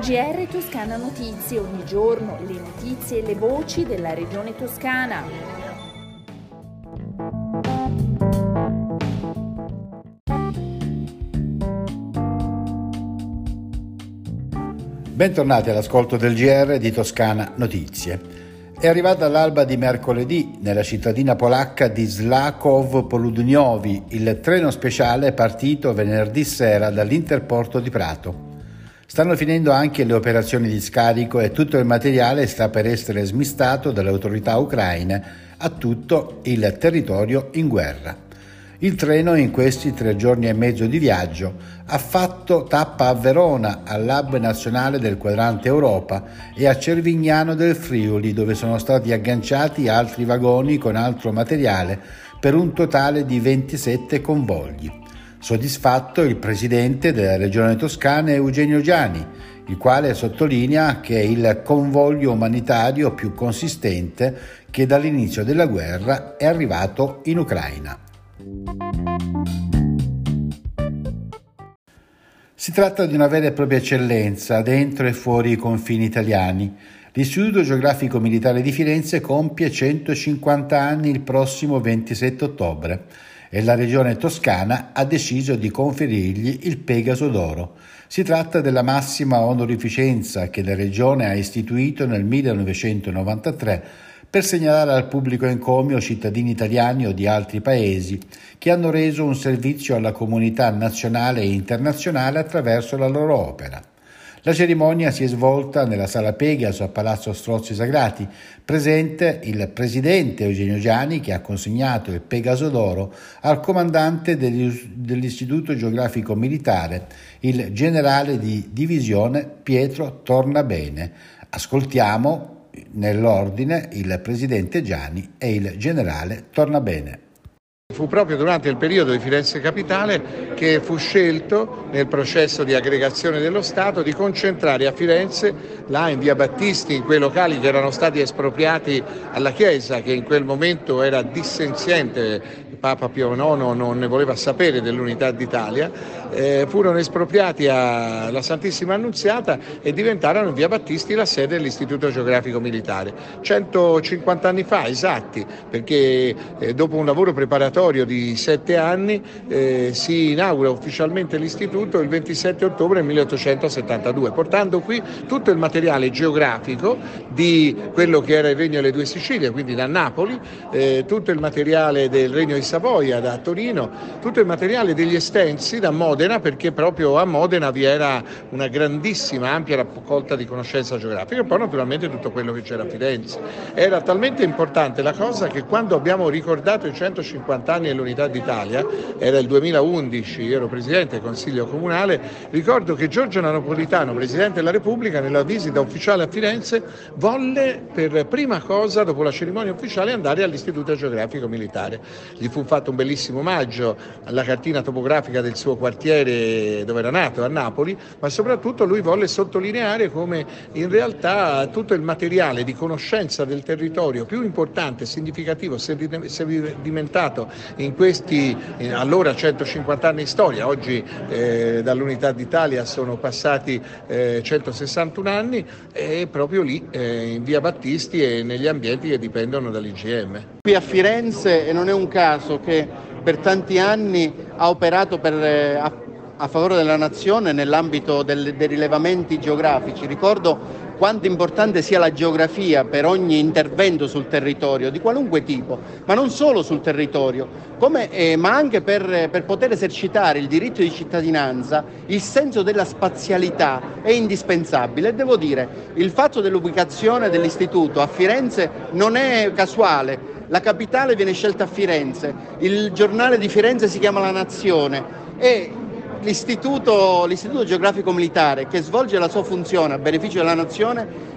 GR Toscana Notizie, ogni giorno le notizie e le voci della regione toscana. Bentornati all'ascolto del GR di Toscana Notizie. È arrivata l'alba di mercoledì nella cittadina polacca di Slakov Poludniovi il treno speciale partito venerdì sera dall'Interporto di Prato. Stanno finendo anche le operazioni di scarico e tutto il materiale sta per essere smistato dalle autorità ucraine a tutto il territorio in guerra. Il treno in questi tre giorni e mezzo di viaggio ha fatto tappa a Verona, all'hub nazionale del quadrante Europa e a Cervignano del Friuli dove sono stati agganciati altri vagoni con altro materiale per un totale di 27 convogli. Soddisfatto il presidente della regione toscana Eugenio Giani, il quale sottolinea che è il convoglio umanitario più consistente che dall'inizio della guerra è arrivato in Ucraina. Si tratta di una vera e propria eccellenza dentro e fuori i confini italiani. L'Istituto Geografico Militare di Firenze compie 150 anni il prossimo 27 ottobre e la regione toscana ha deciso di conferirgli il Pegaso d'Oro. Si tratta della massima onorificenza che la regione ha istituito nel 1993 per segnalare al pubblico encomio cittadini italiani o di altri paesi che hanno reso un servizio alla comunità nazionale e internazionale attraverso la loro opera. La cerimonia si è svolta nella sala Pegaso a Palazzo Strozzi Sagrati, presente il presidente Eugenio Giani che ha consegnato il Pegaso d'Oro al comandante dell'Istituto Geografico Militare, il generale di divisione Pietro Tornabene. Ascoltiamo nell'ordine il presidente Gianni e il generale Tornabene. Fu proprio durante il periodo di Firenze Capitale che fu scelto nel processo di aggregazione dello Stato di concentrare a Firenze, là in via Battisti, in quei locali che erano stati espropriati alla Chiesa, che in quel momento era dissenziente, Papa Pio IX non ne voleva sapere dell'unità d'Italia, eh, furono espropriati alla Santissima Annunziata e diventarono in via Battisti la sede dell'Istituto Geografico Militare. 150 anni fa, esatti, perché eh, dopo un lavoro preparatorio laboratorio di sette anni eh, si inaugura ufficialmente l'istituto il 27 ottobre 1872, portando qui tutto il materiale geografico di quello che era il Regno delle Due Sicilie, quindi da Napoli, eh, tutto il materiale del Regno di Savoia da Torino, tutto il materiale degli estensi da Modena, perché proprio a Modena vi era una grandissima, ampia raccolta di conoscenza geografica e poi naturalmente tutto quello che c'era a Firenze. Era talmente importante la cosa che quando abbiamo ricordato i 150 50 anni dell'Unità d'Italia, era il 2011, io ero Presidente del Consiglio Comunale, ricordo che Giorgio Napolitano, Presidente della Repubblica, nella visita ufficiale a Firenze, volle per prima cosa, dopo la cerimonia ufficiale, andare all'Istituto Geografico Militare. Gli fu fatto un bellissimo omaggio alla cartina topografica del suo quartiere dove era nato, a Napoli, ma soprattutto lui volle sottolineare come in realtà tutto il materiale di conoscenza del territorio più importante significativo, sedimentato in questi allora 150 anni di storia, oggi eh, dall'Unità d'Italia sono passati eh, 161 anni e proprio lì eh, in via Battisti e negli ambienti che dipendono dall'IGM. Qui a Firenze e non è un caso che per tanti anni ha operato per, eh, a, a, favore della nazione nell'ambito del, dei rilevamenti geografici. Ricordo quanto importante sia la geografia per ogni intervento sul territorio, di qualunque tipo, ma non solo sul territorio, come, eh, ma anche per, per poter esercitare il diritto di cittadinanza, il senso della spazialità è indispensabile. E devo dire, il fatto dell'ubicazione dell'istituto a Firenze non è casuale. La capitale viene scelta a Firenze, il giornale di Firenze si chiama La Nazione e l'istituto, l'istituto geografico militare che svolge la sua funzione a beneficio della nazione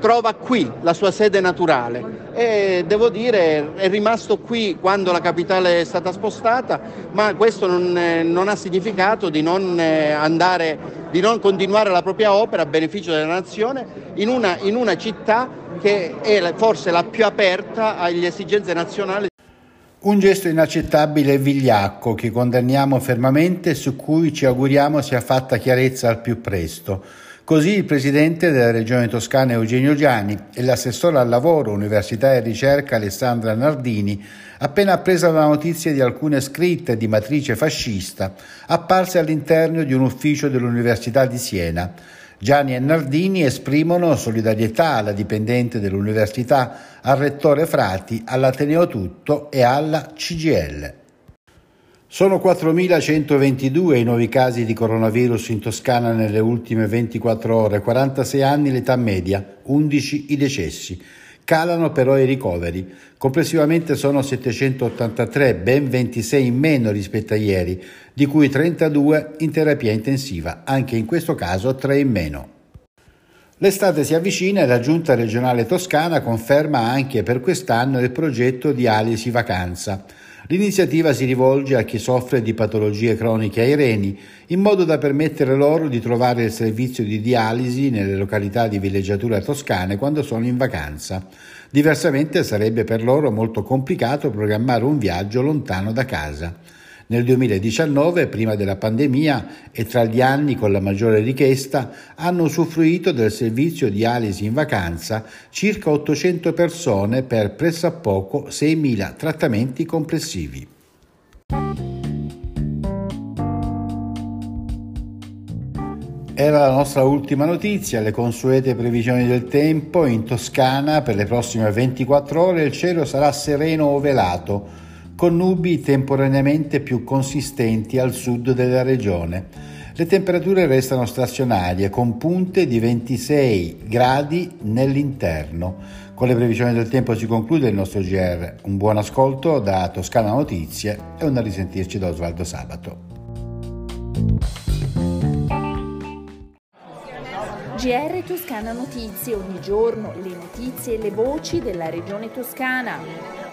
trova qui la sua sede naturale e devo dire è rimasto qui quando la capitale è stata spostata, ma questo non, non ha significato di non, eh, andare, di non continuare la propria opera a beneficio della nazione in una, in una città che è forse la più aperta alle esigenze nazionali. Un gesto inaccettabile e vigliacco che condanniamo fermamente e su cui ci auguriamo sia fatta chiarezza al più presto. Così il presidente della regione toscana Eugenio Giani e l'assessore al lavoro, università e ricerca Alessandra Nardini, appena appresa la notizia di alcune scritte di matrice fascista apparse all'interno di un ufficio dell'Università di Siena. Gianni e Nardini esprimono solidarietà alla dipendente dell'università, al rettore Frati, all'Ateneo Tutto e alla CGL. Sono 4.122 i nuovi casi di coronavirus in Toscana nelle ultime 24 ore, 46 anni l'età media, 11 i decessi. Calano però i ricoveri. Complessivamente sono 783, ben 26 in meno rispetto a ieri, di cui 32 in terapia intensiva, anche in questo caso 3 in meno. L'estate si avvicina e la Giunta regionale toscana conferma anche per quest'anno il progetto di Alisi Vacanza. L'iniziativa si rivolge a chi soffre di patologie croniche ai reni, in modo da permettere loro di trovare il servizio di dialisi nelle località di villeggiatura toscane quando sono in vacanza. Diversamente sarebbe per loro molto complicato programmare un viaggio lontano da casa. Nel 2019, prima della pandemia e tra gli anni con la maggiore richiesta, hanno usufruito del servizio di Alisi in vacanza circa 800 persone per pressappoco 6.000 trattamenti complessivi. Era la nostra ultima notizia, le consuete previsioni del tempo. In Toscana per le prossime 24 ore il cielo sarà sereno o velato con nubi temporaneamente più consistenti al sud della regione. Le temperature restano stazionarie con punte di 26 gradi nell'interno. Con le previsioni del tempo si conclude il nostro GR. Un buon ascolto da Toscana Notizie e un risentirci da Osvaldo Sabato. GR Toscana Notizie, ogni giorno le notizie e le voci della regione toscana.